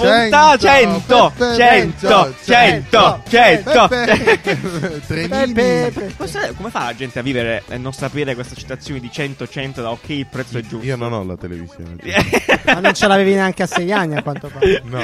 100! Punta 100! 100! 100! 100! Peppe. Come fa la gente a vivere e non sapere queste citazioni di 100 100 da ok il prezzo è giusto? Io non ho la televisione. Ma non ce l'avevi neanche a sei anni a quanto pare. No.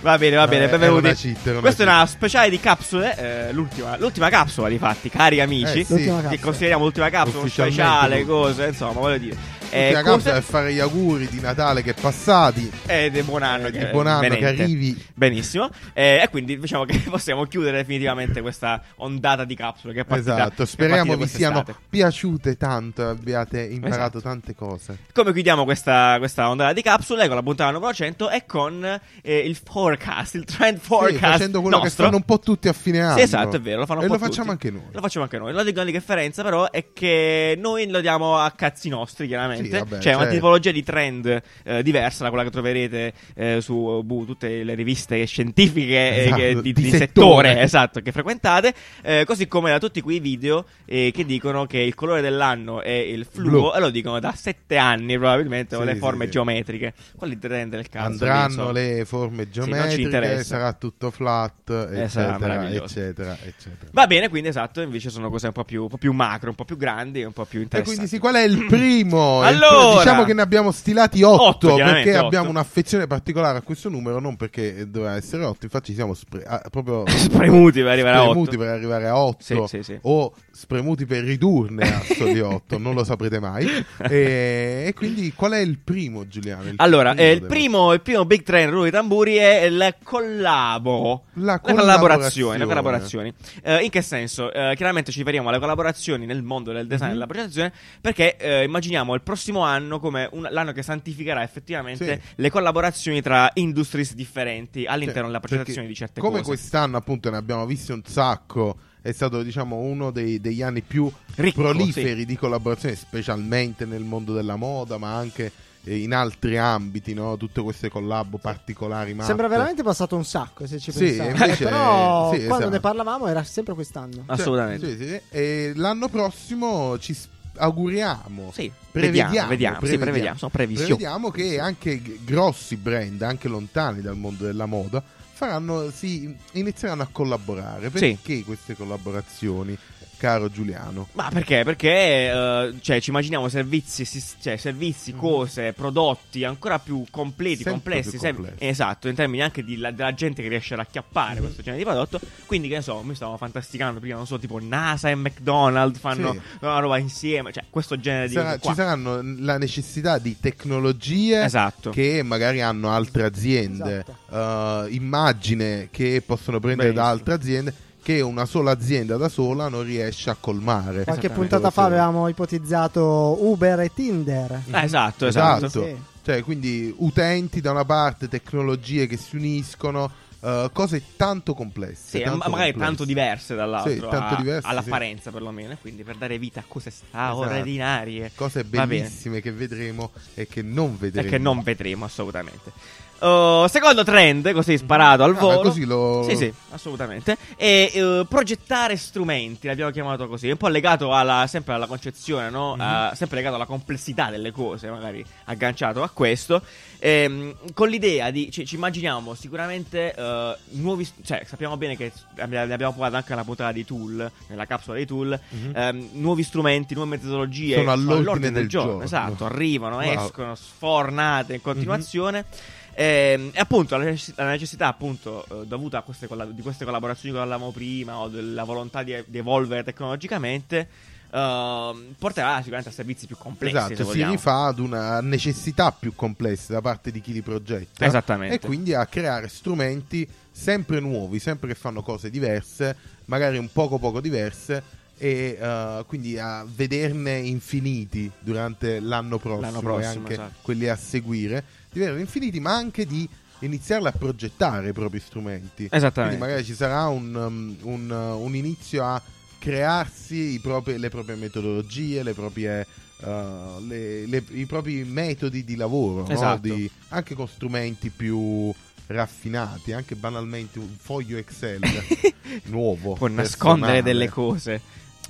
va bene, va bene, Eh, benvenuti. Questa è una speciale di capsule, eh, l'ultima, l'ultima capsula di fatti, cari amici. Eh, sì. Che consideriamo l'ultima capsula, Ufficialmente speciale, cose, insomma, voglio dire. Eh, L'ultima cose- causa è fare gli auguri di Natale che è passati. Ed è buon anno, Eh, che, di buon anno che arrivi. Benissimo. Eh, e quindi diciamo che possiamo chiudere definitivamente questa ondata di capsule che è partita. Esatto, speriamo vi siano piaciute tanto e abbiate imparato Esatto. tante cose. Come chiudiamo questa, questa ondata di capsule con la puntata numero 100 e con eh, il forecast, il trend forecast. Sì, facendo quello nostro. che fanno un po' tutti a fine anno. Sì, esatto, è vero, lo fanno E lo facciamo tutti. anche noi. Lo facciamo anche noi. La differenza, però, è che noi lo diamo a cazzi nostri, chiaramente. Sì, vabbè, C'è una certo. tipologia di trend eh, diversa da quella che troverete eh, su boh, tutte le riviste scientifiche eh, Esatto, che- di, di di settore. settore, esatto, che frequentate. eh, così come da tutti quei video eh, che dicono che il colore dell'anno è il fluo, e lo dicono da sette anni, probabilmente, con Sì, le sì, forme geometriche. Quali trend del lì, Andranno le forme geometriche, sarà tutto flat, sarà eccetera, eccetera, eccetera. Va bene, quindi esatto, invece sono cose un po' più, un po' più macro, un po' più grandi, un po' più E interessanti. quindi sì, qual è il primo? Allora! diciamo che ne abbiamo stilati 8 Otto, chiaramente, perché otto. abbiamo un'affezione particolare a questo numero, non perché doveva essere 8, infatti ci siamo spre- ah, proprio Spremuti per arrivare a spremuti 8. per arrivare a 8 Sì, sì, sì. o spremuti per ridurne a soli 8, non lo saprete mai. E, e quindi qual è il primo, Giuliano? Il Allora, eh, il, primo, il primo Big Trend Rulli Tamburi è il collabo. La collaborazione. Le collaborazione. Eh, in che senso? Eh, chiaramente ci riferiamo alle collaborazioni nel mondo del design e Mhm. della progettazione perché eh, immaginiamo il prossimo anno come un- l'anno che santificherà effettivamente Sì. le collaborazioni tra industries differenti all'interno Sì, della progettazione di certe come cose. quest'anno appunto ne abbiamo visti un sacco è stato diciamo uno dei- degli anni più Ricco, proliferi di collaborazione specialmente nel mondo della moda ma anche eh, in altri ambiti no? tutte queste collabo particolari matte. Sembra veramente passato un sacco se ci Sì, pensate. Però sì, quando esatto. ne parlavamo era sempre quest'anno. Cioè, Assolutamente. sì, sì. e l'anno prossimo ci s- auguriamo Sì, Prevediamo, vediamo, vediamo, sì, prevediamo. prevediamo, sono previsioni. Prevediamo che anche grossi brand, anche lontani dal mondo della moda, faranno, si inizieranno a collaborare. Sì. Perché queste collaborazioni, caro Giuliano? Ma perché? Perché eh, cioè, ci immaginiamo servizi, sis- cioè, servizi, cose, prodotti ancora più completi, Sempre complessi. più sem- complessi. esatto, in termini anche di, la- della gente che riesce ad acchiappare Mhm. questo genere di prodotto. Quindi, che ne so, mi stavo fantasticando prima, non so, tipo NASA e McDonald's fanno Sì. una roba insieme. Cioè, questo genere di Sarà- cose qua. ci saranno la necessità di tecnologie Esatto. che magari hanno altre aziende, Esatto. eh, immagine che possono prendere da Benissimo. altre aziende che una sola azienda da sola non riesce a colmare. Qualche puntata fa avevamo ipotizzato Uber e Tinder. Eh, esatto, esatto. Esatto. Sì. Cioè, quindi utenti da una parte, tecnologie che si uniscono, eh, cose tanto complesse. Sì, tanto ma magari complesse. tanto diverse dall'altro, Sì, tanto a- diverse, all'apparenza perlomeno, e quindi per dare vita a cose straordinarie. Cose Va bene. bellissime che vedremo e che non E vedremo. che non vedremo assolutamente. Uh, secondo trend, così sparato al Ah, volo. così lo- Sì, sì, assolutamente. E uh, progettare strumenti, l'abbiamo chiamato così. Un po' legato alla, sempre alla concezione, no? Mhm. Uh, sempre legato alla complessità delle cose, magari agganciato a questo. Ehm, con l'idea di. Ci, ci immaginiamo sicuramente uh, nuovi. Cioè, sappiamo bene che ne abbiamo parlato anche nella puntata di tool, nella capsula di tool. Mhm. ehm, nuovi strumenti, nuove metodologie Sono all'ordine del giorno. giorno. Esatto, arrivano, Wow. Escono, sfornate in continuazione. Ehm, E, appunto la necess- la necessità, appunto, eh, dovuta a queste, di queste collaborazioni che parlavamo prima, o della volontà di, di evolvere tecnologicamente, ehm, porterà sicuramente a servizi più complessi. Esatto, si rifà ad una necessità più complessa da parte di chi li progetta. Esattamente. E quindi a creare strumenti sempre nuovi, sempre che fanno cose diverse, magari un poco poco diverse e eh, quindi a vederne infiniti durante l'anno prossimo, L'anno prossimo, e anche esatto. quelli a seguire, di vederne infiniti, ma anche di iniziarli a progettare i propri strumenti. Esattamente. Quindi magari ci sarà un, um, un, uh, un inizio a crearsi propri- le proprie metodologie, le proprie, uh, le- le- i propri metodi di lavoro, no? Esatto. Di- anche con strumenti più raffinati, anche banalmente un foglio Excel nuovo. Può nascondere delle cose.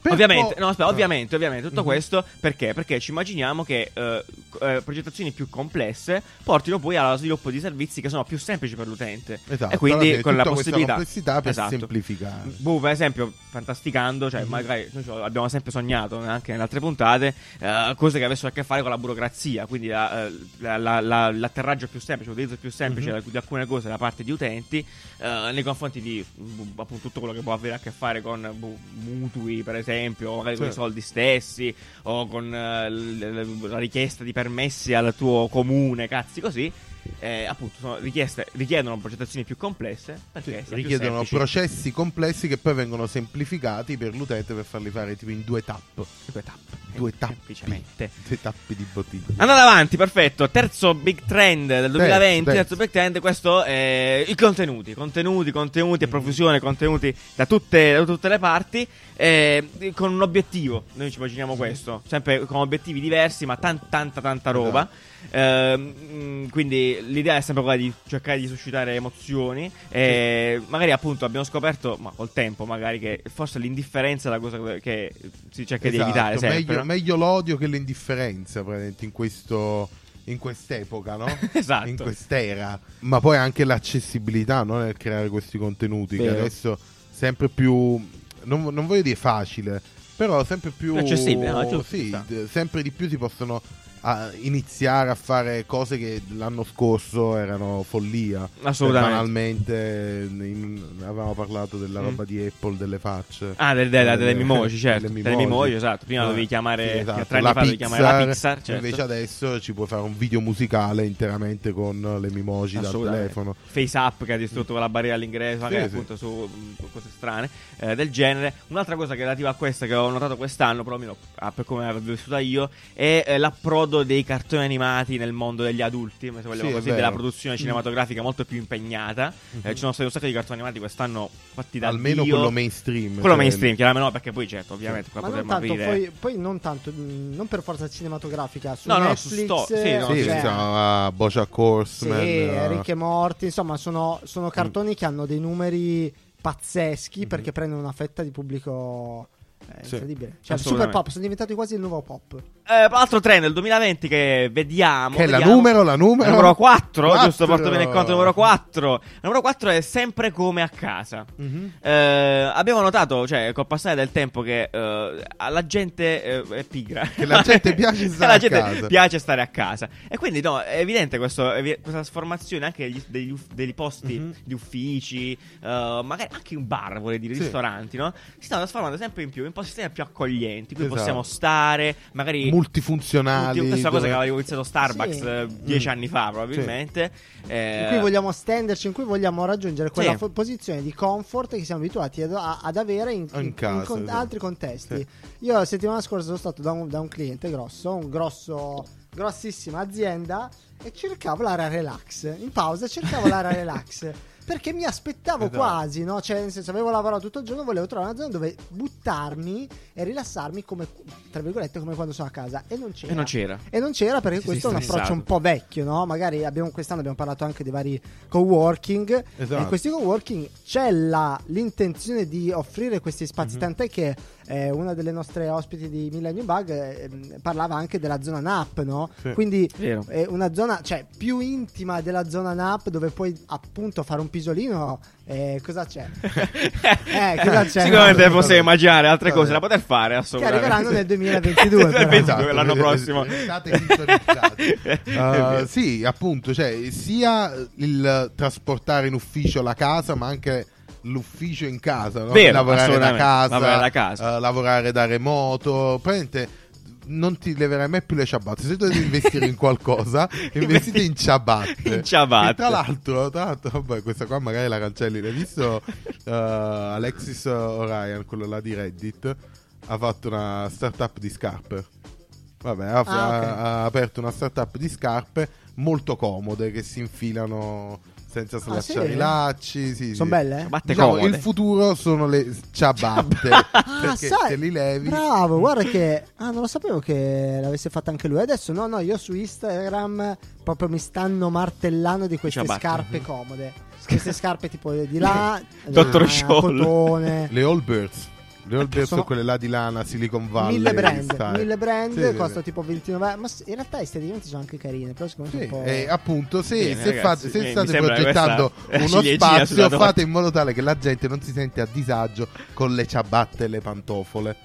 Ovviamente, no, aspetta, ovviamente, ovviamente, tutto Mhm. questo perché? Perché ci immaginiamo che eh, eh, progettazioni più complesse portino poi allo sviluppo di servizi che sono più semplici per l'utente. Esatto, e quindi fine con la possibilità complessità per Esatto. semplificare. Boh, per esempio, fantasticando, cioè Mhm. magari noi abbiamo sempre sognato anche nelle altre puntate, eh, cose che avessero a che fare con la burocrazia, quindi la- eh, la- la- la- l'atterraggio più semplice, l'utilizzo più semplice Mhm. di alcune cose da parte di utenti eh, nei confronti di boh, appunto tutto quello che può avere a che fare con boh, mutui, per esempio, o magari con i Certo. soldi stessi, o con eh, l- l- la richiesta di permessi al tuo comune, cazzi così. eh, appunto sono richieste, richiedono progettazioni più complesse perché più richiedono processi complessi che poi vengono semplificati per l'utente per farli fare tipo in due tap. Due tappe. Due tappi. Semplicemente. Due tappi di bottiglia. Andando avanti, perfetto. Terzo big trend del 2020. terzo. Terzo big trend, questo è i contenuti. Contenuti, contenuti, a profusione, contenuti da tutte, da tutte le parti. eh, con un obiettivo. Noi ci immaginiamo questo. Sempre con obiettivi diversi, ma tan- tanta, tanta roba. Ehm, mm, quindi l'idea è sempre quella di cercare di suscitare emozioni. E magari appunto abbiamo scoperto, ma col tempo, magari che forse l'indifferenza è la cosa che si cerca di Esatto, evitare. Sempre, meglio, no? meglio l'odio che l'indifferenza praticamente in questo in quest'epoca, no? Esatto. In quest'era. Ma poi anche l'accessibilità no? nel creare questi contenuti che Vero. adesso sempre più non, non voglio dire facile, però sempre più accessibile, no, sì, sempre di più si possono ah, iniziare a fare cose che l'anno scorso erano follia. Assolutamente. Banalmente in- avevamo parlato della Mm. roba di Apple delle facce. Ah, delle, delle, delle Delle- mimoji, certo. delle mimoji. mimoji, esatto. Prima Ah, dovevi chiamare, sì, esatto. tre anni La fa dovevi chiamare la Pixar, certo. Invece adesso ci puoi fare un video musicale interamente con le mimoji dal telefono. Face Up che ha distrutto quella barriera all'ingresso, magari sì. appunto su mh, cose strane eh, del genere. Un'altra cosa che è relativa a questa che ho notato quest'anno, però almeno ah, per come l'avevo vissuta io, è eh, l'approdo dei cartoni animati nel mondo degli adulti, se vogliamo Sì, così, della produzione cinematografica molto più impegnata. Eh, ci sono stati un sacco di cartoni animati quest'anno fatti da Almeno Dio. quello mainstream. Quello cioè- mainstream, chiaramente no, perché poi certo, ovviamente qua Ma non potremmo tanto, aprire. poi, poi non tanto, mh, non per forza cinematografica, su No, no, su Netflix, sto- sì, no, Sì, cioè, pensiamo a Bojack Horseman. sì, eh, Rick e Morty, insomma, sono, sono Mm. cartoni che hanno dei numeri pazzeschi perché prendono una fetta di pubblico eh, Sì. incredibile. Cioè, super pop, sono diventati quasi il nuovo pop. Eh, altro trend del 2020 che vediamo. Che è la vediamo. numero, la numero. Numero 4, Quattro. giusto? Porto bene il conto numero 4. La numero 4 è sempre come a casa. Mhm. Eh, abbiamo notato, cioè, col passare del tempo, che eh, alla gente eh, è pigra. Che la gente piace stare la a gente casa. piace stare a casa. E quindi, no, è evidente questo- questa sformazione anche degli, degli degli posti Mhm. di uffici, eh, magari anche un bar, vorrei dire, Sì. ristoranti, no? Si stanno trasformando sempre in più in posti sempre più accoglienti. Qui Esatto. possiamo stare, magari. Multifunzionali. Questa è una cosa dove- che aveva iniziato Starbucks Sì. eh, dieci Mm. anni fa, probabilmente. Eh, in cui vogliamo stenderci, in cui vogliamo raggiungere quella Sì. fo- posizione di comfort che siamo abituati ad, a- ad avere in, In in- casa, in con- sì. altri contesti. Sì. Io la settimana scorsa sono stato da un, da un cliente grosso, un grosso, grossissima azienda e cercavo l'area relax. In pausa cercavo l'area relax. Perché mi aspettavo Esatto. quasi, no? Cioè, nel senso, avevo lavorato tutto il giorno, volevo trovare una zona dove buttarmi e rilassarmi come, tra virgolette, come quando sono a casa. E non c'era. E non c'era. E non c'era perché Ti questo è un approccio un po' vecchio, no? Magari abbiamo, quest'anno abbiamo parlato anche di vari co-working. Esatto. E in questi co-working c'è la- l'intenzione di offrire questi spazi, Mhm. tant'è che eh, una delle nostre ospiti di Millennium Bug eh, parlava anche della zona NAP, no? Sì. Quindi Vero. è una zona, cioè, più intima della zona NAP dove puoi appunto fare un pisolino. eh, cosa c'è? Eh, cosa c'è? Sicuramente No, possiamo immaginare altre cose da poter fare, Che assolutamente. arriveranno nel 2022. però. 2022, l'anno Esatto, prossimo. Uh, sì, appunto, cioè, sia il trasportare in ufficio la casa, ma anche l'ufficio in casa, no? Vero, lavorare da casa, lavorare da casa. uh, lavorare da remoto, praticamente non ti leverai mai più le ciabatte. Se dovete investire in qualcosa, investite in ciabatte. In ciabatte. Tra l'altro, tra l'altro, vabbè, questa qua magari la cancelli. L'hai visto uh, Alexis Orion, quello là di Reddit, ha fatto una startup di scarpe. Vabbè, ha, Ah, ok. ha- ha aperto una startup di scarpe molto comode che si infilano senza slacciare sì? i lacci. Sì, Sono sì. belle? eh? Ciabatte Diciamo, comode. il futuro sono le ciabatte Ah, perché sai, te li levi. Bravo, guarda che. Ah, non lo sapevo che l'avesse fatta anche lui. Adesso no, no, io su Instagram proprio mi stanno martellando di queste Ciabatte. scarpe comode. Queste scarpe tipo di là, Dottor là, Scholl. cotone. Le Allbirds. Le Allbirds sono Sono quelle là di lana, Silicon Valley. mille brand, mille brand Sì, sì, costa sì. tipo 29 ma in realtà esteticamente sono anche carine però secondo me Sì, po' e appunto se, Bene, se ragazzi, fate- se state progettando la uno spazio fate in modo tale che la gente non si sente a disagio con le ciabatte e le pantofole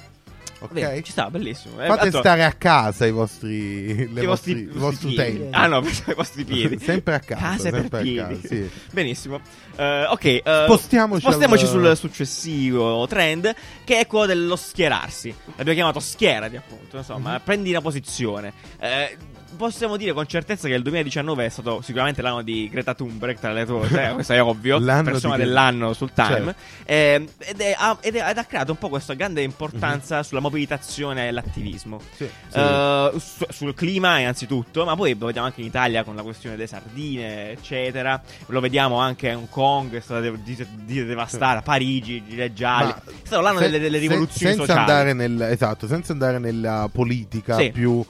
ok? Bene, ci sta, bellissimo. Eh, fate tanto- stare a casa i vostri, le i vostri, vostri, i vostri piedi. utenti Ah no, i vostri piedi. sempre a casa per sempre a piedi. casa, sì. Benissimo. Eh, ok, eh, Spostiamoci spostiamoci al- sul successivo trend, che è quello dello schierarsi. L'abbiamo chiamato schierati, appunto. Insomma, Mhm. prendi una posizione. Eh, possiamo dire con certezza che il 2019 è stato sicuramente l'anno di Greta Thunberg, tra le cose, eh, questo è ovvio. L'anno persona di dell'anno sul Time. Certo. Eh, ed, è- ha, ed è- ed ha creato un po' questa grande Mhm. importanza sulla mobilitazione e l'attivismo. Sì, sì. Eh, su- sul clima innanzitutto, ma poi lo vediamo anche in Italia con la questione delle sardine, eccetera. Lo vediamo anche a Hong Kong, è stata de- di- di- devastata, Parigi, gilet gialli. Ma È stato l'anno se- delle, delle se- rivoluzioni senza sociali. andare nel esatto senza andare nella politica Sì. più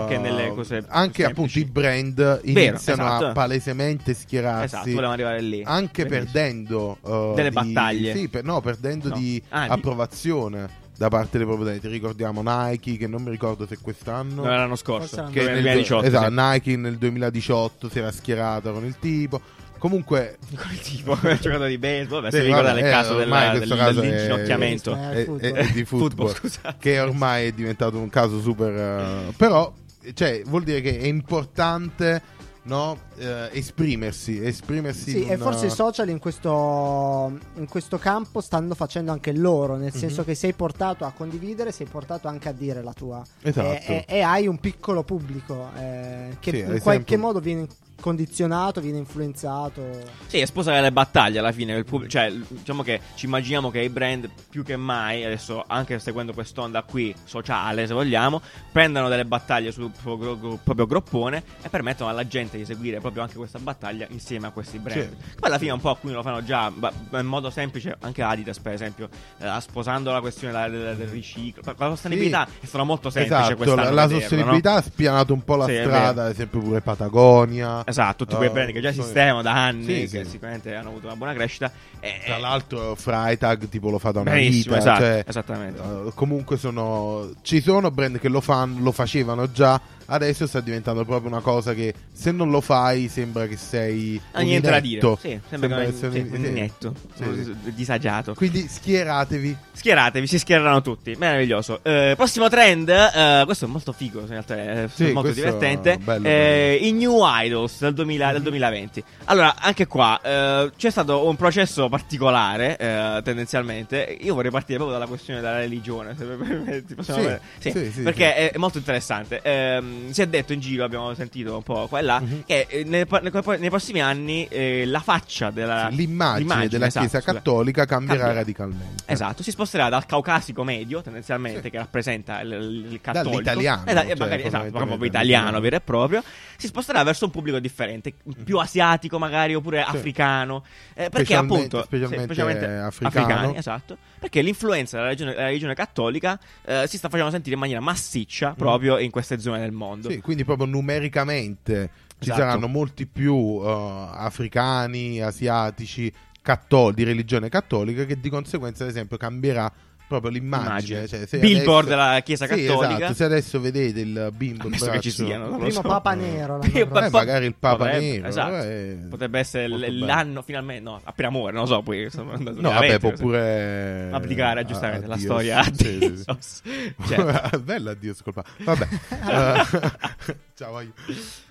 Anche eh, nelle cose più anche semplici. appunto i brand iniziano esatto. a palesemente schierarsi Esatto, volevamo arrivare lì. anche Benissimo. perdendo eh, Delle di- battaglie. sì, per- no, perdendo No. di Ah, di- approvazione da parte dei proprietari. Ricordiamo Nike, che non mi ricordo se quest'anno. No, l'anno scorso, che nel nel 2018. esatto, sì. Nike nel 2018 si era schierata con il tipo. Comunque, Con il tipo, ha giocato di baseball. Vabbè, Sì, si ricorda vabbè, del eh, caso ormai del, caso è- dell'inginocchiamento. Eh, è, football. è- è di football, Football, che ormai è diventato un caso super. eh, però, cioè, vuol dire che è importante no, eh, esprimersi. Esprimersi Sì, in e un- forse i social in questo, in questo campo stanno facendo anche loro, nel senso Mhm. che sei portato a condividere, sei portato anche a dire la tua. Esatto. E, e- e hai un piccolo pubblico eh, che Sì, in qualche modo viene condizionato, viene influenzato. Sì, è sposare le battaglie alla fine. il pub- cioè, diciamo che ci immaginiamo che i brand più che mai, adesso anche seguendo quest'onda qui sociale, se vogliamo, prendano delle battaglie sul proprio, proprio groppone e permettono alla gente di seguire proprio anche questa battaglia insieme a questi brand. Sì. Poi alla fine un po' alcuni lo fanno già in modo semplice, anche Adidas per esempio, eh, sposando la questione del, del- del riciclo. La sostenibilità è stato molto semplice Esatto, la, la vederlo, sostenibilità no? ha spianato un po' la Sì, strada, ad esempio pure Patagonia. Esatto, tutti quei Uh, brand che già sono- esistevano da anni, Sì, che sì. sicuramente hanno avuto una buona crescita. E, Tra l'altro Freitag tipo lo fa da una Benissimo, vita, esatto, cioè, esattamente. eh, comunque sono ci sono brand che lo fanno, lo facevano già, adesso sta diventando proprio una cosa che se non lo fai sembra che sei Ah, un niente da inetto. dire. Sì, sembra che essere sì, un- un sì. netto, Sì, disagiato. Quindi schieratevi. Schieratevi, si schiereranno tutti. Meraviglioso. Eh, prossimo trend, eh, questo è molto figo, in realtà è molto divertente. bello, Eh, I New Idols del, 2000 del 2020. Allora, anche qua eh, c'è stato un processo particolare, eh, tendenzialmente. Io vorrei partire proprio dalla questione della religione, se permetti. Possiamo Sì? Sì, sì, perché È, è molto interessante. Ehm, si è detto in giro, abbiamo sentito un po' qua e là, Mhm. che eh, nei, nei- prossimi anni eh, la faccia della L'immagine, della esatto, Chiesa cattolica cambierà Cambierà. radicalmente. Esatto, si sposterà dal caucasico medio, tendenzialmente, Sì. che rappresenta il, il- cattolico. Dall'italiano, Eh, da- cioè, magari, esatto, proprio italiano vero e proprio. Si sposterà verso un pubblico differente, più asiatico magari, oppure africano. Eh, perché Specialmente- appunto... sì, specialmente africano. africani, esatto. Perché l'influenza della religione, della religione cattolica eh, si sta facendo sentire in maniera massiccia proprio in queste zone del mondo. Mm. Sì, quindi proprio numericamente ci Esatto. saranno molti più eh, africani, asiatici, catto- di religione cattolica che di conseguenza ad esempio cambierà proprio l'immagine. Immagine. Cioè, se Billboard adesso- della Chiesa Sì, Cattolica. esatto, se adesso vedete il bimbo Ammesso che ci siano, lo Primo so. Papa Nero. Eh, magari il Papa Potrebbe, Nero, esatto. eh, Potrebbe essere bello. l'anno finalmente, no, appena muore, non lo so, poi No, vabbè, può pure applicare giustamente a- la a storia a Dios. Sì, sì, sì. Certo. Bella addio scolpa. Vabbè. Ciao.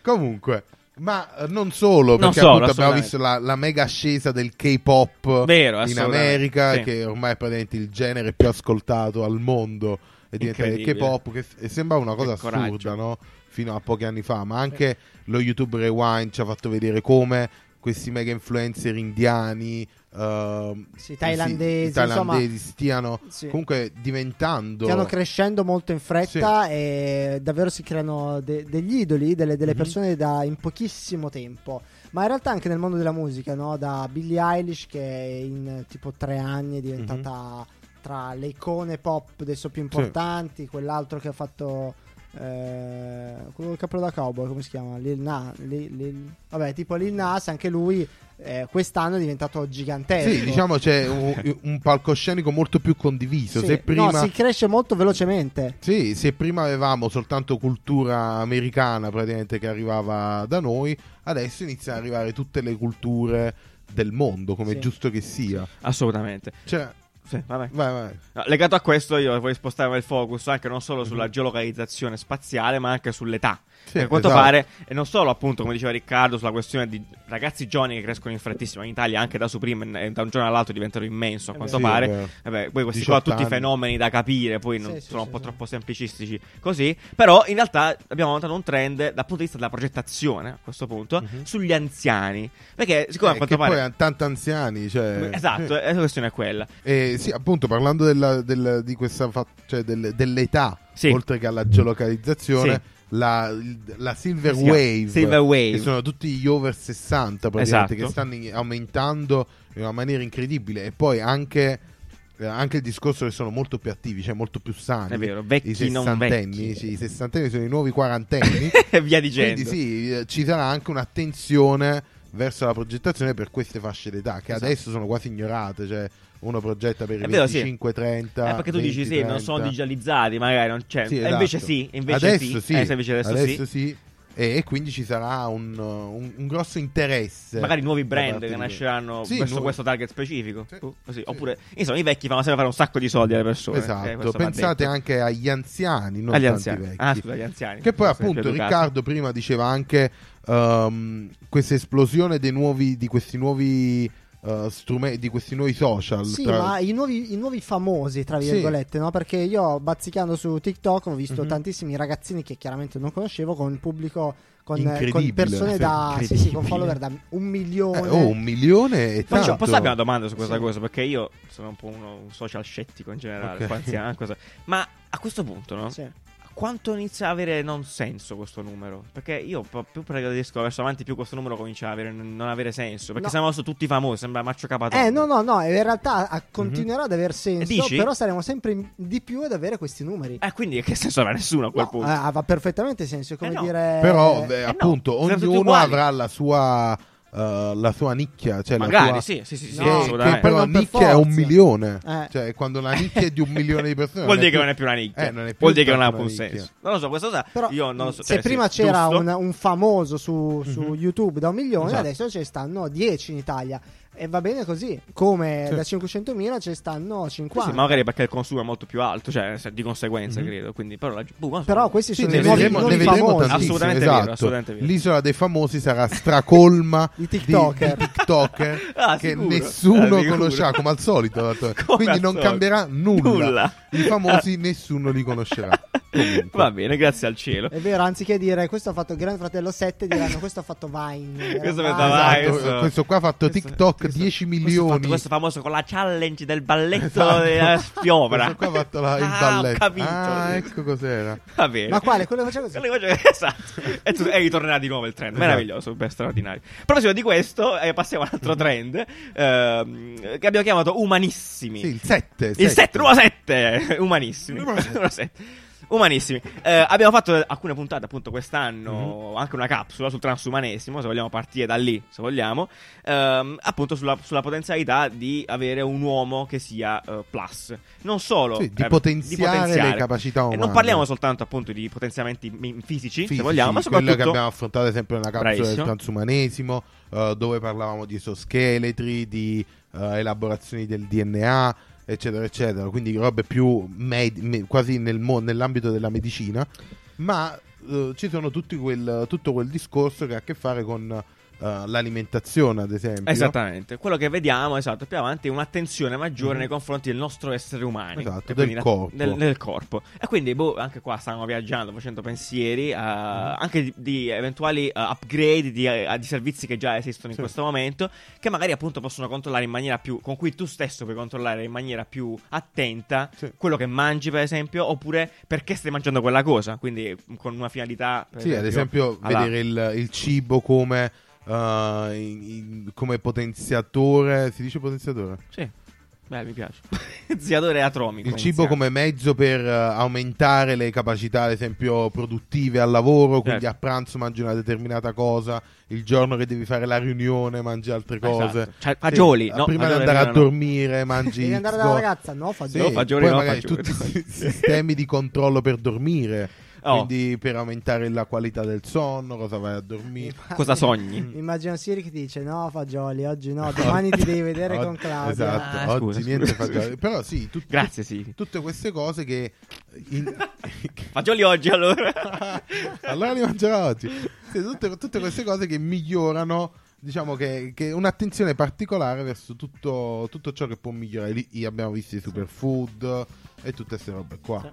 Comunque, ma eh, non solo, Non perché solo, appunto abbiamo visto la, la mega ascesa del K-pop Vero, in America, sì. che ormai è praticamente il genere più ascoltato al mondo. E diventa il. K-pop, che e sembra una cosa Che coraggio. assurda, no? Fino a pochi anni fa, ma anche lo YouTube Rewind ci ha fatto vedere come questi mega influencer indiani, ehm, Sì, thailandesi, i thailandesi stiano Sì. comunque diventando Stiano crescendo molto in fretta e davvero si creano de- degli idoli, delle, delle Mhm. persone da, in pochissimo tempo. Ma in realtà anche nel mondo della musica, no? da Billie Eilish che in tipo tre anni è diventata tra le icone pop adesso più importanti, quell'altro che ha fatto... Eh, quello del capo da cowboy come si chiama? Lil Nas Lil- Lil- vabbè tipo Lil Nas anche lui eh, quest'anno è diventato gigantesco. Sì, diciamo c'è un, un palcoscenico molto più condiviso. Sì, se prima... no, si cresce molto velocemente. Sì, se prima avevamo soltanto cultura americana praticamente che arrivava da noi, adesso iniziano ad arrivare tutte le culture del mondo, come Sì. è giusto che sia. Assolutamente. Cioè, Sì, vabbè. vai, vai. No, legato a questo, io vorrei spostare il focus anche non solo sulla geolocalizzazione spaziale, ma anche sull'età. Sì, a quanto esatto. pare, e non solo appunto, come diceva Riccardo, sulla questione di ragazzi giovani che crescono in frettissimo. In Italia, anche da Supreme, eh, da un giorno all'altro diventano immenso. A È quanto. Sì, pare, vero. Vabbè, poi questi 18 qua tutti anni. fenomeni da capire, poi non Sì, sì, sono sì, un po' sì. troppo semplicistici così. Però in realtà abbiamo notato un trend dal punto di vista della progettazione a questo punto Mhm. sugli anziani. Perché siccome a Eh, quanto che poi pare. hanno tanti anziani, cioè... Esatto, eh, la questione è quella. E sì, appunto, parlando della, del- di questa fa- cioè del- dell'età, Sì. oltre che alla geolocalizzazione, la, la Silver Si chiama Wave, Silver Wave. che sono tutti gli over 60 praticamente, Esatto. che stanno aumentando in una maniera incredibile. E poi anche, eh, anche il discorso che sono molto più attivi, cioè molto più sani. È vero, I vecchi non sessantenni, sì, i sessantenni sono i nuovi quarantenni. E via dicendo. Quindi sì, eh, ci sarà anche un'attenzione verso la progettazione per queste fasce d'età che Esatto. adesso sono quasi ignorate, cioè uno progetta per i È vero, sì. 25-30 Eh, perché tu dici sì, non sono 20-30. digitalizzati, magari non c'è. Sì, esatto. invece sì, invece adesso sì. sì, Eh, invece adesso, sì. sì. E, e quindi ci sarà un, un- un grosso interesse. Magari nuovi brand che nasceranno Sì, verso nuovi- questo target specifico. Sì, Uh, sì. Oppure, insomma, i vecchi fanno sempre fare un sacco di soldi alle persone. Eh, Esatto, pensate anche agli anziani, non agli tanti anziani. vecchi. Ah, scusa, agli anziani. Che poi appunto. Riccardo prima diceva anche ehm, questa esplosione dei nuovi, di questi nuovi eh, strumenti, di questi nuovi social. Sì, tra- ma i nuovi, i nuovi famosi, tra Sì. virgolette, no? Perché io bazzicando su TikTok ho visto Mhm. tantissimi ragazzini che chiaramente non conoscevo con il pubblico con, con persone sì, da sì, sì, con follower da un milione. Eh, oh, un milione e Faccio, tanto. posso farvi una domanda su questa Sì. cosa? Perché io sono un po' uno, un social scettico in generale. Ok. un po' anziano, cosa- Ma a questo punto, no? Sì. Quanto inizia a avere non senso questo numero? Perché io più progredisco verso avanti, più questo numero comincia a avere, non avere senso. Perché No. siamo adesso tutti famosi, sembra Marcio Capatondo. Eh, no, no, no, in realtà ah, continuerà ad aver senso, Dici? però saremo sempre in- di più ad avere questi numeri. Eh, quindi che senso avrà nessuno a quel No, punto? eh, va perfettamente senso, è come Eh no. dire... Però, beh, no, appunto, ognuno avrà la sua, eh, la sua nicchia. Cioè Magari, la sua... sì, sì, sì, sì, No, Che, che però per nicchia è un milione. Eh. Cioè, quando la nicchia è di un milione di persone. Vuol dire che non è più una nicchia. Eh, non è più Vuol dire che non ha una senso. Non lo so, questa cosa Però, io non lo so. se cioè, prima sì, c'era un, un famoso su, su Mhm. YouTube da un milione, Esatto. adesso ce ne stanno 10 in Italia. E va bene così. Come Sì. da 500.000 ce ne stanno Sì, 50. sì, ma magari perché il consumo è molto più alto, cioè di conseguenza, Mhm. credo. Quindi, però, la- boh. Però questi Sì, sono ne i nuovi, vedremo, ne vedremo. Assolutamente vero, esatto. assolutamente vero. L'isola dei famosi sarà stracolma Di TikToker. di TikToker Ah, che sicuro. nessuno Ah, conoscerà, come al solito. Quindi al non solito. cambierà nulla. Nulla. I famosi nessuno li conoscerà. Comunque. Va bene, grazie al cielo. È vero, anziché dire questo ha fatto Grande Fratello 7, diranno questo ha fatto Vine. Questo Vine. pensava, vai, Esatto, questo qua ha fatto questo- TikTok TikTok 10 milioni. Questo, questo famoso con la challenge del balletto esatto. Eh, della Fiovra. Questo qua ha fatto la, il ah, balletto. Ho capito. Ah, ecco cos'era. Va bene. Ma quale? Quello che faceva così. Quello che faceva... Esatto. e, ritornerà di nuovo il trend. Esatto. Meraviglioso, beh, straordinario. A di questo, eh, passiamo ad un altro trend ehm, che abbiamo chiamato Umanissimi. Sì, il 7. Il 7, numero 7. Umanissimi. Numero 7. Umanissimi. Eh, abbiamo fatto alcune puntate appunto quest'anno, Mhm. anche una capsula sul transumanesimo, se vogliamo partire da lì, se vogliamo, ehm, appunto sulla, sulla potenzialità di avere un uomo che sia eh, plus. Non solo Sì, di eh, potenziare le capacità E umane. non parliamo soltanto appunto di potenziamenti fisici, Fisici, se vogliamo, ma quello che soprattutto... abbiamo affrontato sempre nella capsula Bravissimo. del transumanesimo, eh, dove parlavamo di esoscheletri, di eh, elaborazioni del DNA, eccetera, eccetera. Quindi robe più med- me- quasi nel mo- nell'ambito della medicina, ma eh, ci sono quel, tutto quel discorso che ha a che fare con eh, l'alimentazione, ad esempio. Esattamente, quello che vediamo, esatto, più avanti è un'attenzione maggiore Mhm. nei confronti del nostro essere umano. Esatto, del corpo. Del, del corpo. E quindi, boh, anche qua stanno viaggiando, facendo pensieri, eh, Mhm. anche di, di eventuali eh, upgrade di, di servizi che già esistono in Sì. questo momento, che magari appunto possono controllare in maniera più, con cui tu stesso puoi controllare in maniera più attenta Sì. quello che mangi, per esempio, oppure perché stai mangiando quella cosa, quindi con una finalità. Sì, ad esempio, alla- vedere il, il cibo come, eh, in- in- come potenziatore. Si dice potenziatore? Sì. Beh, mi piace. Ziatore atomico. Il cibo come mezzo per uh, aumentare le capacità, ad esempio, produttive al lavoro. Quindi Certo. a pranzo mangi una determinata cosa, il giorno che devi fare la riunione mangi altre cose. Esatto. Cioè, fagioli, Sì, no, prima di fagioli andare a no, no. dormire mangi. Devi andare dalla ragazza? No, fa Sì, No, fagioli poi no, magari fagioli. tutti i sistemi di controllo per dormire. Oh. Quindi per aumentare la qualità del sonno, cosa vai a dormire. Cosa sogni? Immagino Siri che ti dice no fagioli, oggi no, domani ti devi vedere Oggi- con Claudia. Esatto, Ah, oggi scusa, niente scusa. fagioli. Però sì, tut- Grazie, sì. tutte queste cose che... in- Fagioli oggi allora. allora li mangerò oggi. Sì, tutte, tutte queste cose che migliorano, diciamo che, che un'attenzione particolare verso tutto, tutto ciò che può migliorare. Lì abbiamo visto i superfood e tutte queste robe qua.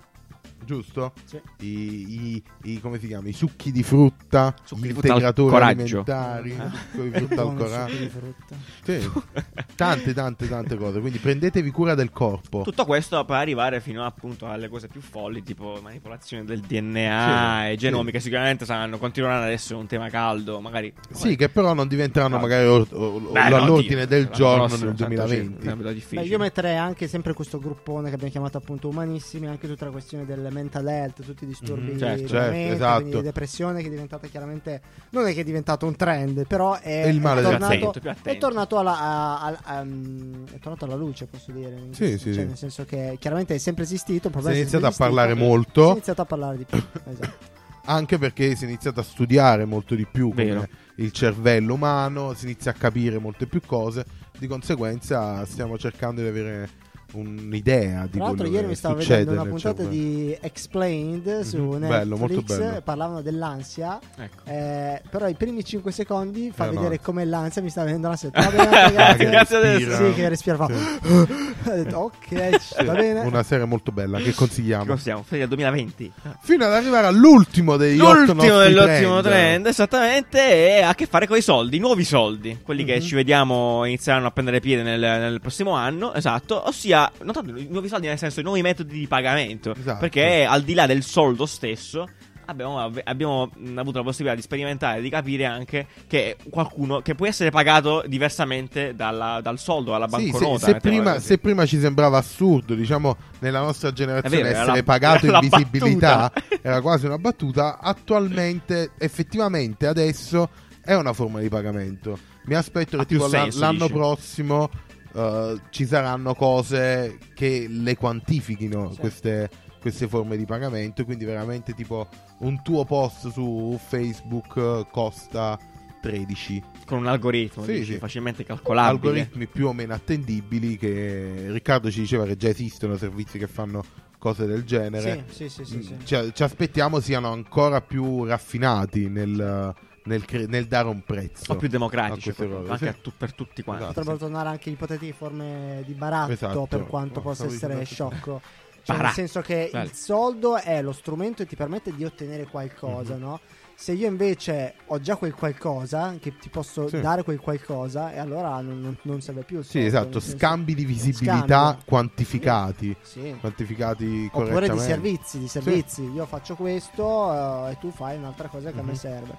Giusto? Sì. I, i- i- come si chiama? I succhi di frutta, Succhi gli di frutta al integratori coraggio. alimentari, Ah. succo di frutta al coraggio. di frutta. Sì. Tante, tante, tante cose. Quindi prendetevi cura del corpo. Tutto questo per arrivare fino appunto alle cose più folli, tipo manipolazione del DNA Sì, e genomi, sì. che sicuramente saranno, continueranno ad essere un tema caldo. Magari. Sì, che però non diventeranno No. magari or- or- Beh, no, all'ordine Dio, del giorno nel certo, 2020. sì, è Beh, difficile. io metterei anche sempre questo gruppone che abbiamo chiamato appunto umanissimi, anche tutta la questione del mental health, tutti i disturbi Mhm, certo, certo, mente, esatto. quindi depressione che è diventata chiaramente non è che è diventato un trend, però è, È il male è del tornato, tempo. Più attento. è tornato alla, a- a- um, è tornato alla luce, posso dire. Sì, questo- sì, cioè, sì. nel senso che chiaramente è sempre esistito, il Si è iniziato a parlare molto. Si è iniziato a parlare di più. esatto. Anche perché si è iniziato a studiare molto di più come Vero. il cervello umano, si inizia a capire molte più cose. Di conseguenza stiamo cercando di avere un'idea di Tra l'altro, quello ieri che mi stavo succede vedendo una nel puntata di Explained su Mhm, Netflix. bello, molto bello. Parlavano dell'ansia. Ecco. Eh, però i primi 5 secondi fa Eh, no. vedere come l'ansia mi sta venendo la setta. Va bene, grazie. Grazie a te. respira. Sì, che respira fa. Ho detto, ok, Sì, va bene. Una serie molto bella che Che consigliamo. Fino al 2020. Fino ad arrivare all'ultimo dei otto L'ultimo dell'ultimo trend, esattamente, è a che fare con i soldi, i nuovi soldi, quelli che Mhm. ci vediamo inizieranno a prendere piede nel, nel prossimo anno, esatto, ossia, non tanto i nuovi soldi nel senso i nuovi metodi di pagamento, Esatto. perché al di là del soldo stesso abbiamo, abbiamo, avuto la possibilità di sperimentare, di capire anche che qualcuno che può essere pagato diversamente dalla- dal soldo, alla Sì, banconota. se, se mettiamola prima, se prima ci sembrava assurdo, diciamo, nella nostra generazione vero, essere la- pagato in visibilità era quasi una battuta, attualmente, effettivamente, adesso è una forma di pagamento. Mi aspetto che tipo senso, l'anno dici? prossimo eh, ci saranno cose che le quantifichino Sì. queste, queste forme di pagamento. Quindi, veramente, tipo, un tuo post su Facebook eh, costa 13 con un algoritmo Sì, dici, sì. facilmente calcolabile. algoritmi più o meno attendibili che Riccardo ci diceva che già esistono servizi che fanno cose del genere. Sì, sì, sì, sì, Mm, sì. Ci, ci aspettiamo siano ancora più raffinati nel, nel cre- nel dare un prezzo. un po' più democratici cose, anche sì. a tu- per tutti quanti. Esatto. Potrebbero tornare anche ipotetiche forme di baratto Esatto. per quanto Oh, possa essere sciocco. Cioè, nel senso che Bello. il soldo è lo strumento che ti permette di ottenere qualcosa, Mhm. no? Se io invece ho già quel qualcosa, che ti posso Sì. dare quel qualcosa, e allora non, non- non serve più il Sì, soldo, esatto, scambi di visibilità Scambio. quantificati. Sì. Quantificati Oppure di correttamente. servizi, di servizi. Io faccio questo eh, e tu fai un'altra cosa che a me Mhm. serve.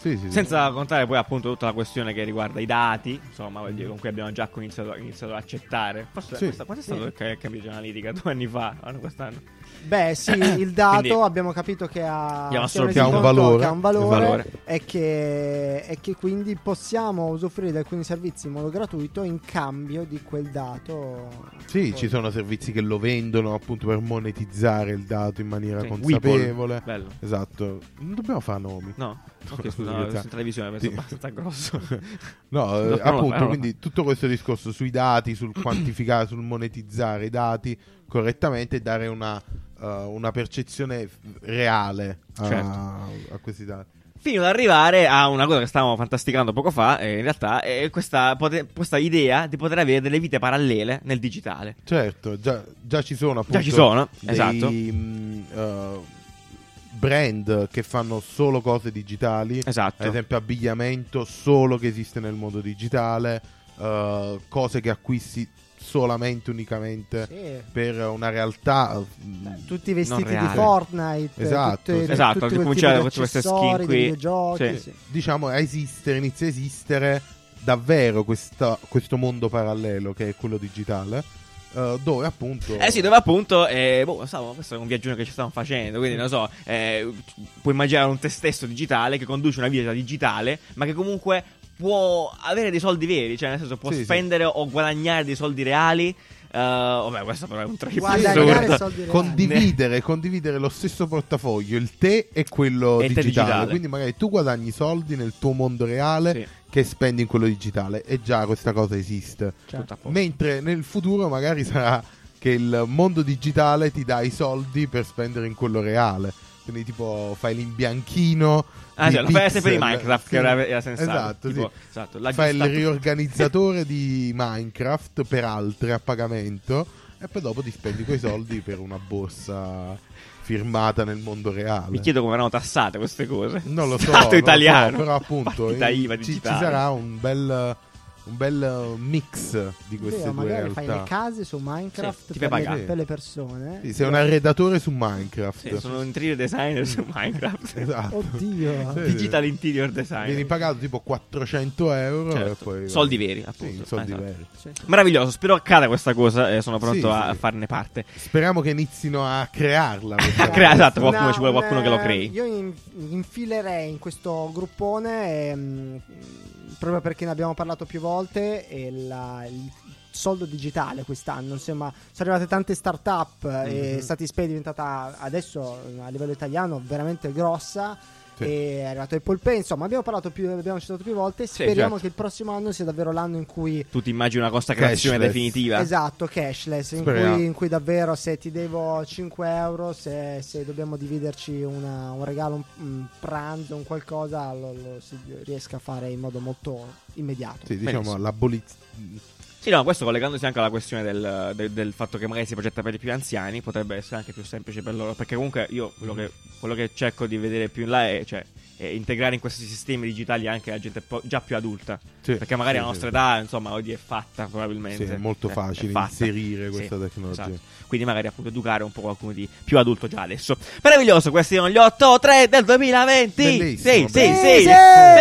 Sì, sì, sì. Senza contare poi appunto tutta la questione che riguarda i dati, insomma, dire, con cui abbiamo già iniziato, iniziato ad accettare. Forse Sì. questa, quando è stato Sì. il Ca- Cambridge Analytica? Due anni fa, quest'anno? Beh, sì, il dato Quindi- abbiamo capito che ha, Che ha un valore. che ha un valore, valore. E, che, e che quindi possiamo usufruire di alcuni servizi in modo gratuito in cambio di quel dato. Sì, Poi- ci sono servizi che lo vendono appunto per monetizzare il dato in maniera Sì, consapevole. Bello. Esatto. Non dobbiamo fare nomi. No? Ok, scusa, no, in televisione penso Sì. abbastanza grosso. No, eh, appunto, quindi tutto questo discorso sui dati, sul quantificare, sul monetizzare i dati correttamente e dare una, eh, una percezione reale a, Certo. a questi dati. Fino ad arrivare a una cosa che stavamo fantasticando poco fa, eh, in realtà, è questa, pote- questa idea di poter avere delle vite parallele nel digitale. Certo, già, già ci sono appunto Già ci sono, dei, esatto. mh, eh, brand che fanno solo cose digitali. Esatto. Ad esempio abbigliamento solo che esiste nel mondo digitale, eh, cose che acquisti solamente, unicamente Sì. per una realtà. mh, Tutti i vestiti di. Fortnite, Esatto, tutte- sì. Esatto, tutti quel cominciare con queste skin qui. Sì. sì. diciamo a esistere, inizia a esistere davvero questa- questo mondo parallelo che è quello digitale. eh, dove appunto... Eh sì, dove appunto, eh, boh, stavo, questo è un viaggio che ci stiamo facendo, quindi non so, eh, puoi immaginare un te stesso digitale che conduce una vita digitale, ma che comunque può avere dei soldi veri, cioè nel senso può Sì, sì. spendere o guadagnare dei soldi reali. Eh, vabbè, questo però è un trip assurdo. soldi reali. condividere, condividere lo stesso portafoglio, il te e quello E digitale. digitale. Quindi magari tu guadagni soldi nel tuo mondo reale Sì, che spendi in quello digitale e già questa cosa esiste. Posto. Mentre nel futuro magari sarà che il mondo digitale ti dà i soldi per spendere in quello reale. Quindi tipo fai l'imbianchino Ah, di cioè, lo fai sempre di. Minecraft, che Sì. era, era sensato. Esatto, tipo, sì. esatto, Fai il riorganizzatore di Minecraft per altre a pagamento e poi dopo ti spendi quei soldi per una borsa firmata nel mondo reale. Mi chiedo come erano tassate queste cose. Non lo so, Stato so, italiano. però appunto eh, IVA ci, ci sarà un bel, un bel eh, mix di queste vero, due magari fai le case su Minecraft Sì, ti per, le, pagare. per le persone. Sì, sei un arredatore su Minecraft. Sì, sono un interior designer su Minecraft. Esatto. Oddio. Digital interior design. Vieni pagato tipo 400 euro Certo. e poi... Soldi veri, Sì, appunto. soldi Esatto. veri. Meraviglioso, spero accada questa cosa e sono pronto Sì, a, farne parte. Speriamo che inizino a crearla. A creare, esatto, qualcuno, Una- ci vuole qualcuno un, che lo eh, crei. Io in- infilerei in questo gruppone, ehm, proprio perché ne abbiamo parlato più volte, e la- il soldo digitale quest'anno. Insomma, sono arrivate tante start-up e Mhm. Satispay è diventata adesso a livello italiano veramente grossa. Sì. E è arrivato Apple Pay, insomma, abbiamo parlato più, abbiamo citato più volte. Speriamo certo. che il prossimo anno sia davvero l'anno in cui Tu ti immagini una consacrazione Cashless. definitiva? Esatto, cashless, in cui, in cui davvero se ti devo 5 euro, se, se dobbiamo dividerci una- un regalo, un, un pranzo, un qualcosa, lo, lo si riesca a fare in modo molto immediato. Sì, diciamo Benissimo. Sì, no, questo collegandosi anche alla questione del, del- del fatto che magari si progetta per i più anziani, potrebbe essere anche più semplice per loro. Perché comunque io quello che, quello che cerco di vedere più in là è, cioè, è integrare in questi sistemi digitali anche la gente già più adulta. Sì, Perché magari sì, alla nostra sì. età, insomma, oggi è fatta probabilmente. Sì, è molto Eh, facile è inserire questa tecnologia. esatto. Quindi magari appunto educare un po' qualcuno di più adulto già adesso. Meraviglioso, questi sono gli 8-3 del 2020. Bellissimo, sì, sì, bellissimo.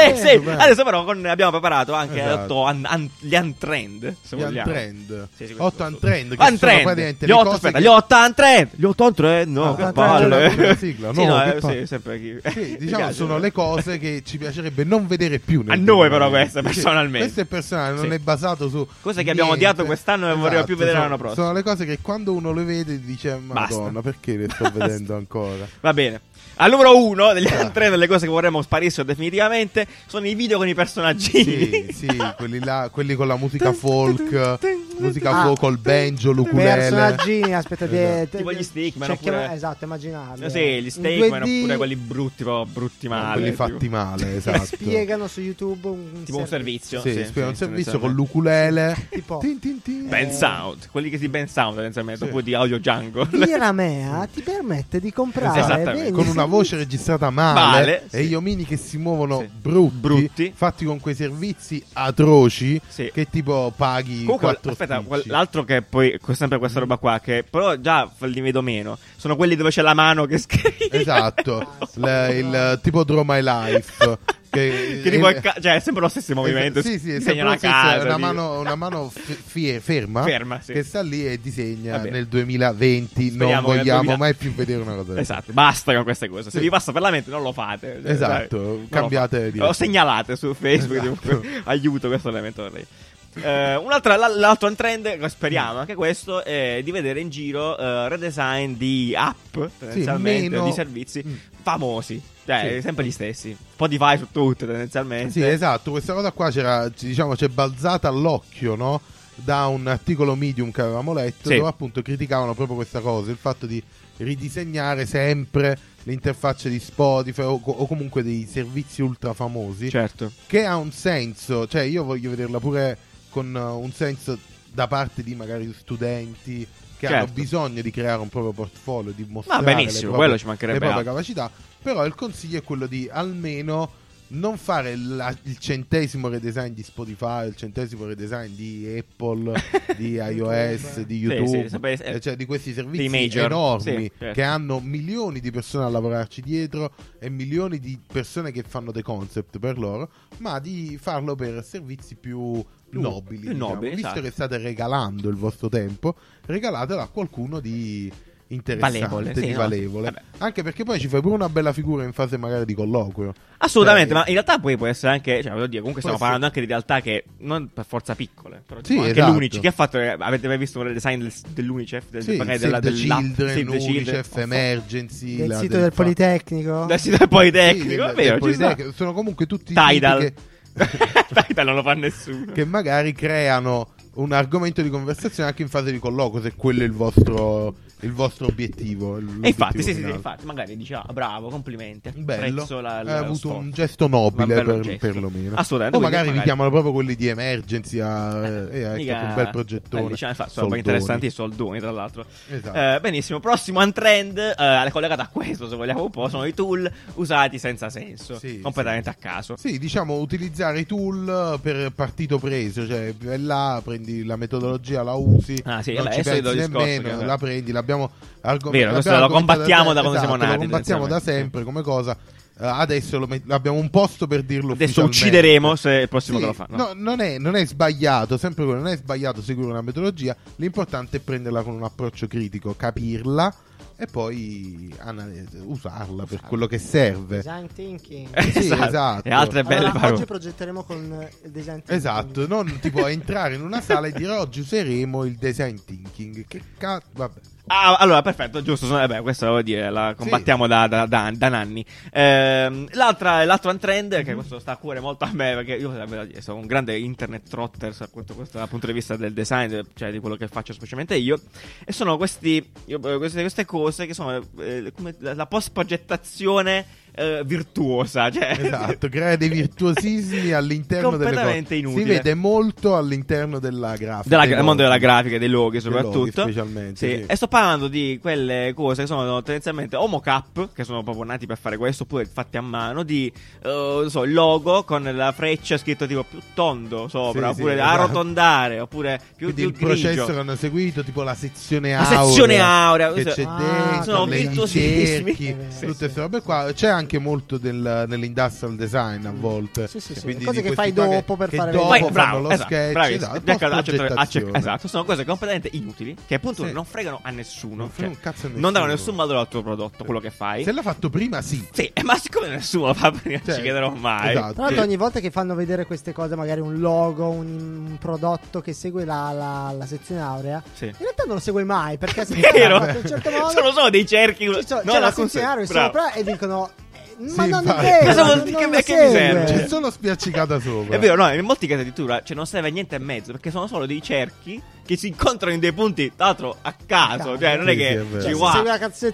sì, Sì, sì, sì. Adesso però con- abbiamo preparato anche Esatto. un- un- gli untrend, se Gli vogliamo. untrend. Sì, sì, 8 questo- untrend. Che Untrend. sono praticamente Gli le 8, cose aspetta, che- gli 8 untrend. Gli 8 untrend, no, Ah, che untrend, palle. la sigla, Sì, no, no, che eh, palle. sì, sempre chi... Sì, diciamo piace. sono le cose che ci piacerebbe non vedere più nel A noi però 2020. queste, Sì, personalmente. Questo è personale, non Sì. è basato su Cose che abbiamo odiato quest'anno e vorremmo più vedere sono- l'anno prossimo. Sono le cose che quando uno le vede dice Basta. Madonna, perché le sto vedendo ancora? Va bene. Al numero uno degli Ah. untrend, delle cose che vorremmo sparissero definitivamente, sono i video con i personaggini. Sì, sì, quelli là, quelli con la musica folk, musica Ah. col banjo, l'ukulele. Personaggini, aspetta, di- Esatto. Tipo gli Stickman, cerchiamo- oppure- esatto, immaginarli. Sì, gli 2D oppure quelli brutti, proprio brutti male. quelli tipo- fatti male, esatto. Spiegano su YouTube un, Tipo un servizio. Sì, sì, spiega un sì, servizio con l'ukulele. Tipo Tin, tin, tin. Band Eh. Sound, quelli che si band sound tendenzialmente, Sì. oppure di audio jungle. Piramea ti permette di comprare con una voce registrata male, e gli omini che si muovono brutti, fatti con quei servizi atroci che tipo paghi Comunque, quattro aspetta, l'altro che poi, que- sempre questa roba qua, che però già li vedo meno, sono quelli dove c'è la mano che scrive. Esatto, il, il tipo Draw My Life. Che, Che è ca- cioè, è sempre lo stesso movimento. Sì, sì, è sempre una lo casa. è una mano, una mano f- ferma, Ferma, sì. che sta lì e disegna Va bene. nel 2020. Speriamo non vogliamo 2000 mai più vedere una cosa Esatto, basta con queste cose. Se Sì. vi passa per la mente, non lo fate. Cioè, Esatto, dai, non lo cambiate fate. direzione. O segnalate su Facebook. Esatto. comunque, aiuto, questo elemento vorrei. Eh, un'altra, la- l'altro trend, speriamo anche questo, è di vedere in giro eh, redesign di app, tendenzialmente, meno- o di servizi Mm. famosi. Cioè, Sì. sempre gli stessi. Spotify su tutte, tendenzialmente. Sì, esatto, questa cosa qua c'era, diciamo, c'è balzata all'occhio, no? Da un articolo Medium che avevamo letto, Sì. dove appunto criticavano proprio questa cosa, il fatto di ridisegnare sempre l'interfaccia di Spotify o, o comunque dei servizi ultra famosi, Certo. che ha un senso, cioè io voglio vederla pure con uh, un senso da parte di magari studenti che hanno Certo. bisogno di creare un proprio portfolio, di mostrare benissimo, le proprie, quello ci le proprie capacità, però il consiglio è quello di almeno non fare la- il centesimo redesign di Spotify, il centesimo redesign di Apple, di iOS, di Sì, YouTube, sì, sapere- eh, cioè di questi servizi major. enormi Sì, certo. che hanno milioni di persone a lavorarci dietro e milioni di persone che fanno dei concept per loro, ma di farlo per servizi più Più- nobili. più diciamo. nobili, Visto esatto. che state regalando il vostro tempo, regalatelo a qualcuno di interessante, Valevole, sì, di no? valevole. Vabbè. Anche perché poi ci fai pure una bella figura in fase magari di colloquio. Assolutamente, Cioè, ma in realtà poi può essere anche, cioè, voglio dire, comunque stiamo essere- parlando anche di realtà che non per forza piccole, però Sì, tipo anche esatto. l'Unici che ha fatto, eh, avete mai visto il design del- dell'UNICEF? Del, Sì, magari Save the Children, Save the. Unicef, Emergency, Del la sito del del Politecnico. Del sito del Politecnico, Sì, è del- vero. Politecnico. Sono comunque tutti Tidal. siti che, Tidal non lo fa nessuno. che magari creano un argomento di conversazione anche in fase di colloquio, se quello è il vostro, il vostro obiettivo. E infatti, sì, sì, sì, infatti, magari dici, ah, bravo, complimenti. Bello, la, hai la- lo avuto un gesto nobile per, gesto. perlomeno. Assolutamente, O magari, vi magari- chiamano proprio quelli di emergency a, eh, eh, Mica- ecco, un bel progettone. Eh, diciamo, infatti, sono interessanti i soldoni, tra l'altro. Esatto. Eh, benissimo, prossimo untrend, eh, collegato a questo, se vogliamo un po', sono i tool usati senza senso, Sì, completamente a caso. Sì, diciamo utilizzare i tool per partito preso, cioè là, prendi la metodologia, la usi, Ah, sì, non vabbè, ci pensi nemmeno, che- la prendi, l'abbiamo argom- Vero, l'abbiamo lo combattiamo da argomentato- quando siamo esatto, nati, Lo combattiamo da sempre come cosa. Eh, adesso lo met- abbiamo un posto per dirlo Adesso uccideremo se il prossimo Sì, che lo fa. no? no, non, è, non è sbagliato, sempre quello, non è sbagliato seguire una metodologia, l'importante è prenderla con un approccio critico, capirla e poi ana- usarla per quello che serve. Design thinking. Sì, esatto. E altre belle Allora, parole. oggi progetteremo con il design thinking. Esatto, non tipo entrare in una sala e dire oggi useremo il design thinking. Che cazzo, vabbè. Ah, allora, perfetto, giusto. Vabbè, questo devo dire, la combattiamo da, da, da, da anni. Ehm, l'altra, l'altro trend, Mhm. che questo sta a cuore molto a me, perché io eh, sono un grande internet trotter, appunto, questo dal punto di vista del design, cioè di quello che faccio specialmente io. E sono questi, io, eh, queste, queste cose che sono eh, come la, la post-progettazione eh, virtuosa. Cioè, Esatto, crea dei virtuosismi all'interno delle cose. Inutile. Si vede molto all'interno della grafica. Della, del mondo della grafica e dei loghi Dei loghi, soprattutto specialmente, Sì, sì. e sto parlando di quelle cose che sono tendenzialmente o mocap che sono proprio nati per fare questo oppure fatti a mano di non so logo con la freccia scritto tipo più tondo sopra Sì, sì, oppure esatto. arrotondare oppure più, Quindi più il grigio processo che hanno seguito, tipo la sezione La aurea. sezione aurea, Che c'è Ah, dentro, sono le- i virtuosismi. cerchi, Sì, tutte sì. queste robe qua. C'è anche molto del, nell'industrial design a volte. Sì, sì, sì. Quindi Cose che fai dopo per che fare dopo fanno bravo, lo esatto, sketch, bravissimo. esatto, accetto- esatto, sono cose completamente inutili che appunto Sì. non fregano a nessuno, Non frega cioè, un cazzo a non danno nessuno. nessun valore al tuo prodotto, quello che fai. Se l'ha fatto prima, sì. Sì, eh, ma siccome nessuno lo fa prima, Cioè, ci chiederò mai. esatto. Tra l'altro ogni volta che fanno vedere queste cose, magari un logo, un, un prodotto che segue la, la- la sezione aurea, Sì. in realtà non lo segue mai perché se Vero? certo modo Sono solo dei cerchi. ci sono- no, c'è la sezione aurea sopra e dicono ma Sì, non infatti. è vero, Cosa vuol dire? Che- mi serve? C'è solo spiaccicata sopra. È vero, no, in molti casi addirittura cioè, non serve niente in mezzo perché sono solo dei cerchi che si incontrano in dei punti, tra l'altro a caso. Cioè, non è che sì, è ci Cioè, se guarda. segue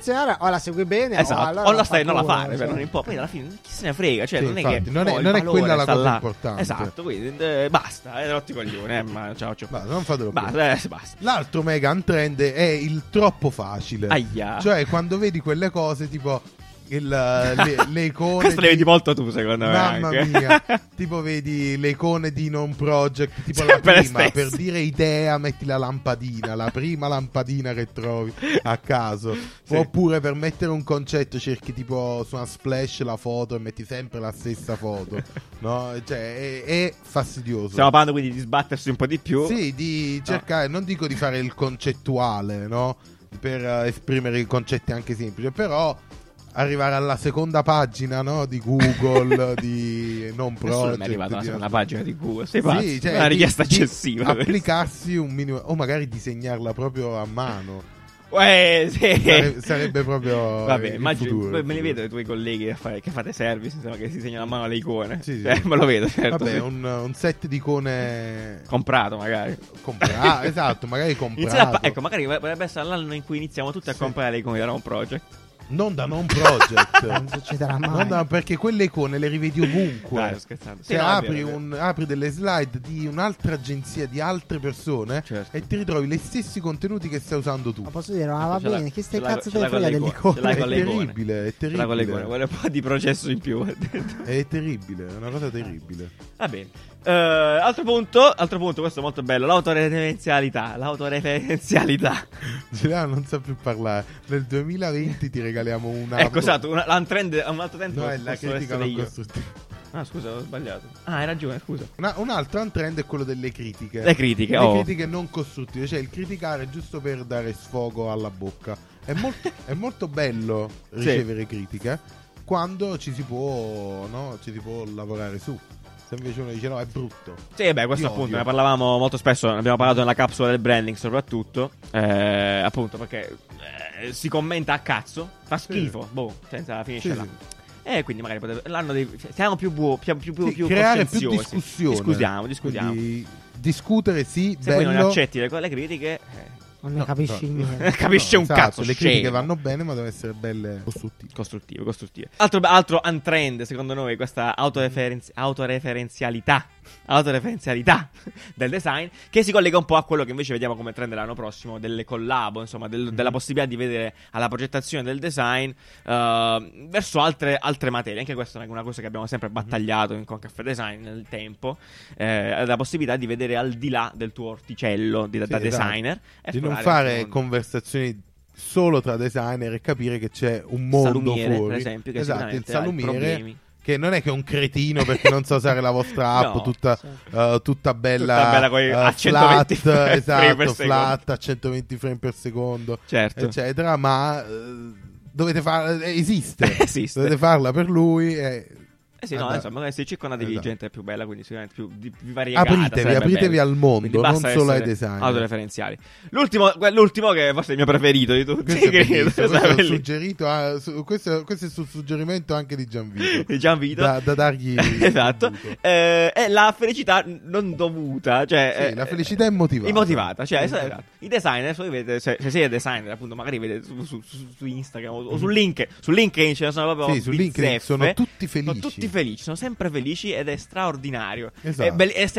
la aurea o la segue bene Esatto, o, allora o la stai, non la fare, cioè. non importa. Poi alla fine chi se ne frega, cioè Sì, non è infatti, che non è- oh, non è quella la cosa là. importante. Esatto, quindi eh, basta, eh, rotti eh, ma ciao ciao. Basta, non fatelo più. Basta, eh, basta. L'altro mega trend è il troppo facile. Aia. Cioè, quando vedi quelle cose tipo il, le, le icone. Questo le di- vedi molto tu, secondo me. Mamma mia, tipo vedi le icone di non project, tipo Sempre la le prima, per dire idea metti la lampadina, la prima lampadina che trovi a caso, Sì. oppure per mettere un concetto cerchi tipo su una splash la foto e metti sempre la stessa foto, no? Cioè è, è fastidioso. Stiamo parlando quindi di sbattersi un po' di più. Sì, di cercare, non dico di fare il concettuale, no? Per eh, esprimere i concetti anche semplici, però arrivare alla seconda pagina, no? Di Google, di non Nessuno project. mi è arrivato alla di- seconda pagina di Google. Sei Sì, pazzo? cioè, È una di- richiesta di eccessiva. questa. Applicarsi un minimo, o magari disegnarla proprio a mano. Eh, sì. Sare- sarebbe proprio Vabbè, immagino, futuro, me li vedo i tuoi colleghi a fare- che fate service, insomma, che si segnano a mano le icone. Sì, sì. Eh, me lo vedo, certo. Vabbè, sì. un, un set di icone Comprato, magari. comprato. ah, esatto, magari comprato. Pa- ecco, magari potrebbe essere l'anno in cui iniziamo tutti a Sì. comprare le icone da Rome Project. Non da non project. Non succederà mai. Non da- perché quelle icone le rivedi ovunque. Dai, scherzando. Sì, Se è apri, un- apri delle slide di un'altra agenzia di altre persone Certo. e ti ritrovi gli stessi contenuti che stai usando tu. Ma posso dire, ma va bene, chi stai cazzo te ne frega le delle icone? È terribile, è Ce l'ha con le icone, terribile. vuole un po' di processo in più. È terribile, è una cosa terribile. Va bene. Eh, altro punto, altro punto, questo è molto bello, l'autoreferenzialità, l'autoreferenzialità. Girano non sa più parlare. Nel 2020 ti regaliamo una. ecco, esatto, una, un altro trend No, è la critica non costruttiva. Ah, scusa, ho sbagliato. Ah, hai ragione, scusa. Una- un altro untrend è quello delle critiche. Le critiche, Le oh. critiche non costruttive, cioè il criticare giusto per dare sfogo alla bocca. È molto, è molto bello ricevere critiche quando ci si può, no? ci si può lavorare su. Se invece uno dice no, è brutto. Sì, beh, questo Io appunto odio. ne parlavamo molto spesso, ne abbiamo parlato nella capsula del branding soprattutto, eh, appunto perché eh, si commenta a cazzo, fa schifo, boh, senza finisce Sì, là. sì. E quindi magari potete, l'anno dei, siamo più, buo, più, più, più, Sì, più creare più discussione. Discutiamo, discutiamo. Quindi, discutere sì, Se poi non bello. accetti le, le critiche, eh, Non ne No, capisci no. niente. capisce un esatto, cazzo. Le critiche scemo. vanno bene, ma devono essere belle costruttive. Costruttive, costruttive. Altro, altro untrend, secondo noi, questa autoreferenzi- autoreferenzialità. Autoreferenzialità del design. Che si collega un po' a quello che invece vediamo come trend l'anno prossimo. Delle collabo, insomma, del- della possibilità di vedere alla progettazione del design eh, verso altre, altre materie. Anche questa è una cosa che abbiamo sempre battagliato in con Caffè Design nel tempo. eh, la possibilità di vedere al di là del tuo orticello di- da Sì, esatto. designer. e Di non il fare conversazioni solo tra designer e capire che c'è un mondo Salumiere, fuori. per esempio, che esatto, il salumiere che non è che è un cretino perché non sa usare la vostra app No. tutta, Sì. eh, tutta bella, Tutta bella coi- eh, a 120 flat, frame esatto, per flat a 120 frame per secondo, Certo. eccetera, ma eh, dovete farla, esiste. Esiste. Dovete farla per lui e Eh sì, no, Andate. insomma, se circondatevi di Esatto. gente più bella, quindi sicuramente più, di, più variegata. apritevi, apritevi bello. al mondo, non solo ai design. Autoreferenziali. L'ultimo, l'ultimo che forse è il mio preferito di tutti. Questo credo, questo suggerito, ah, su- questo, questo è sul suggerimento anche di Gianvito. di Gianvito. Da, da dargli esatto. Eh, è la felicità non dovuta. Cioè, Sì, eh, la felicità è motivata. Immotivata, cioè, Esatto. esatto. i designer, vedete, se, se siete designer, appunto, magari vedete su, su- su- Instagram o, o su LinkedIn, su LinkedIn ce ne sono proprio. Sì, su LinkedIn sono tutti felici. Sono tutti felici, sono sempre felici ed è straordinario. Esatto. È un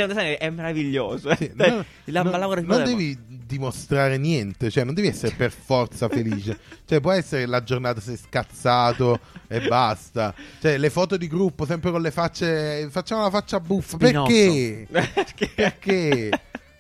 designer è meraviglioso. Sì, no, la- no, in non devi dimostrare niente, cioè non devi essere per forza felice. cioè può essere che la giornata sei scazzato e basta. Cioè le foto di gruppo sempre con le facce facciamo la faccia buffa. Spinoso. Perché? Perché? Perché?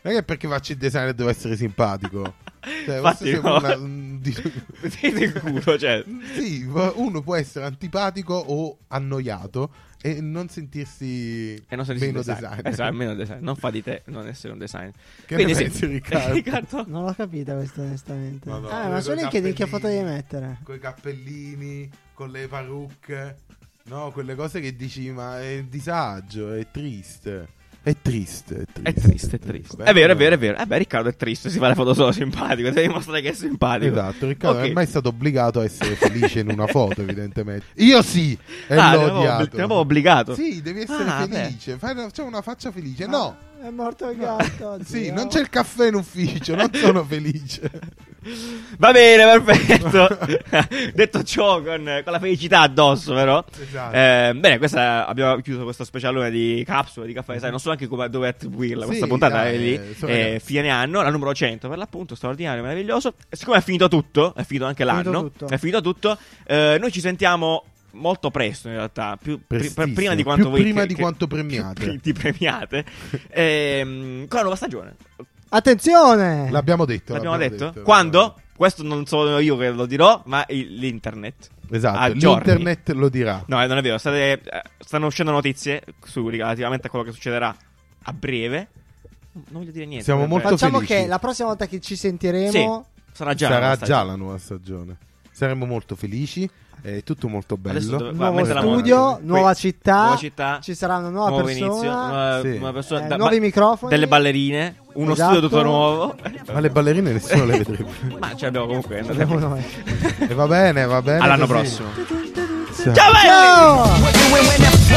Non è che perché faccio il designer devo essere simpatico. Cioè, Infatti, questo no. una- un di- Sì, sicuro, cioè. Sì, uno può essere antipatico o annoiato e non sentirsi E non meno designer. designer. Esatto, meno designer. Non fa di te non essere un designer. Che Quindi ne pensi, Riccardo? Riccardo? Non l'ho capita questa onestamente. No, no, ah, ma su coi LinkedIn che foto devi mettere? Con i cappellini, con le parrucche. No, quelle cose che dici, ma è disagio, è triste. È triste, è È triste. triste, è triste. È vero, è vero, è vero. Eh beh, Riccardo è triste, si fa le foto solo simpatico, devi dimostrare che è simpatico. Esatto, Riccardo Ok. non è mai stato obbligato a essere felice in una foto, evidentemente. Io sì, e Ah, l'ho odiato. ti avevo obbligato. Sì, devi essere Ah, felice. Fai una, facciamo una faccia felice. No, Ah, è morto il gatto. sì, oddio. non c'è il caffè in ufficio, non sono felice. Va bene, perfetto. Detto ciò, con, con la felicità addosso, però. Esatto. Eh, bene, questa, abbiamo chiuso questo specialone di capsule di caffè design. Non so neanche come, dove attribuirla. Sì, questa puntata dai, è lì. eh, sono eh, ragazzi. fine anno, la numero 100 per l'appunto, straordinario, meraviglioso. E siccome è finito tutto, è finito anche finito l'anno. tutto. È finito tutto. eh, noi ci sentiamo molto presto in realtà. Più, Prestissimo, prima di quanto più voi prima che- di che- quanto premiate. di premiate. Ehm, con la nuova stagione. Attenzione! L'abbiamo detto. L'abbiamo l'abbiamo detto? detto, Quando? Questo non sono io che lo dirò, ma il- l'internet. Esatto, l'internet lo dirà. No, eh, non è vero. state- eh, stanno uscendo notizie su, relativamente a quello che succederà a breve. Non voglio dire niente. Siamo molto Facciamo felici. che la prossima volta che ci sentiremo Sì, sarà già. Sarà la già la nuova stagione. Saremo molto felici. È tutto molto bello. Dove- nuovo studio, nuova qui- città, nuova città, ci sarà una nuova nuovo persona, inizio, nuova, Sì. nuova persona, eh, da- nuovi ba- microfoni, delle ballerine, uno Esatto. studio tutto nuovo. Ma le ballerine nessuno le vedrebbe. Ma ce l'abbiamo comunque. Abbiamo noi. e va bene, va bene. All'anno così. prossimo. Ciao. Ciao belli! Ciao!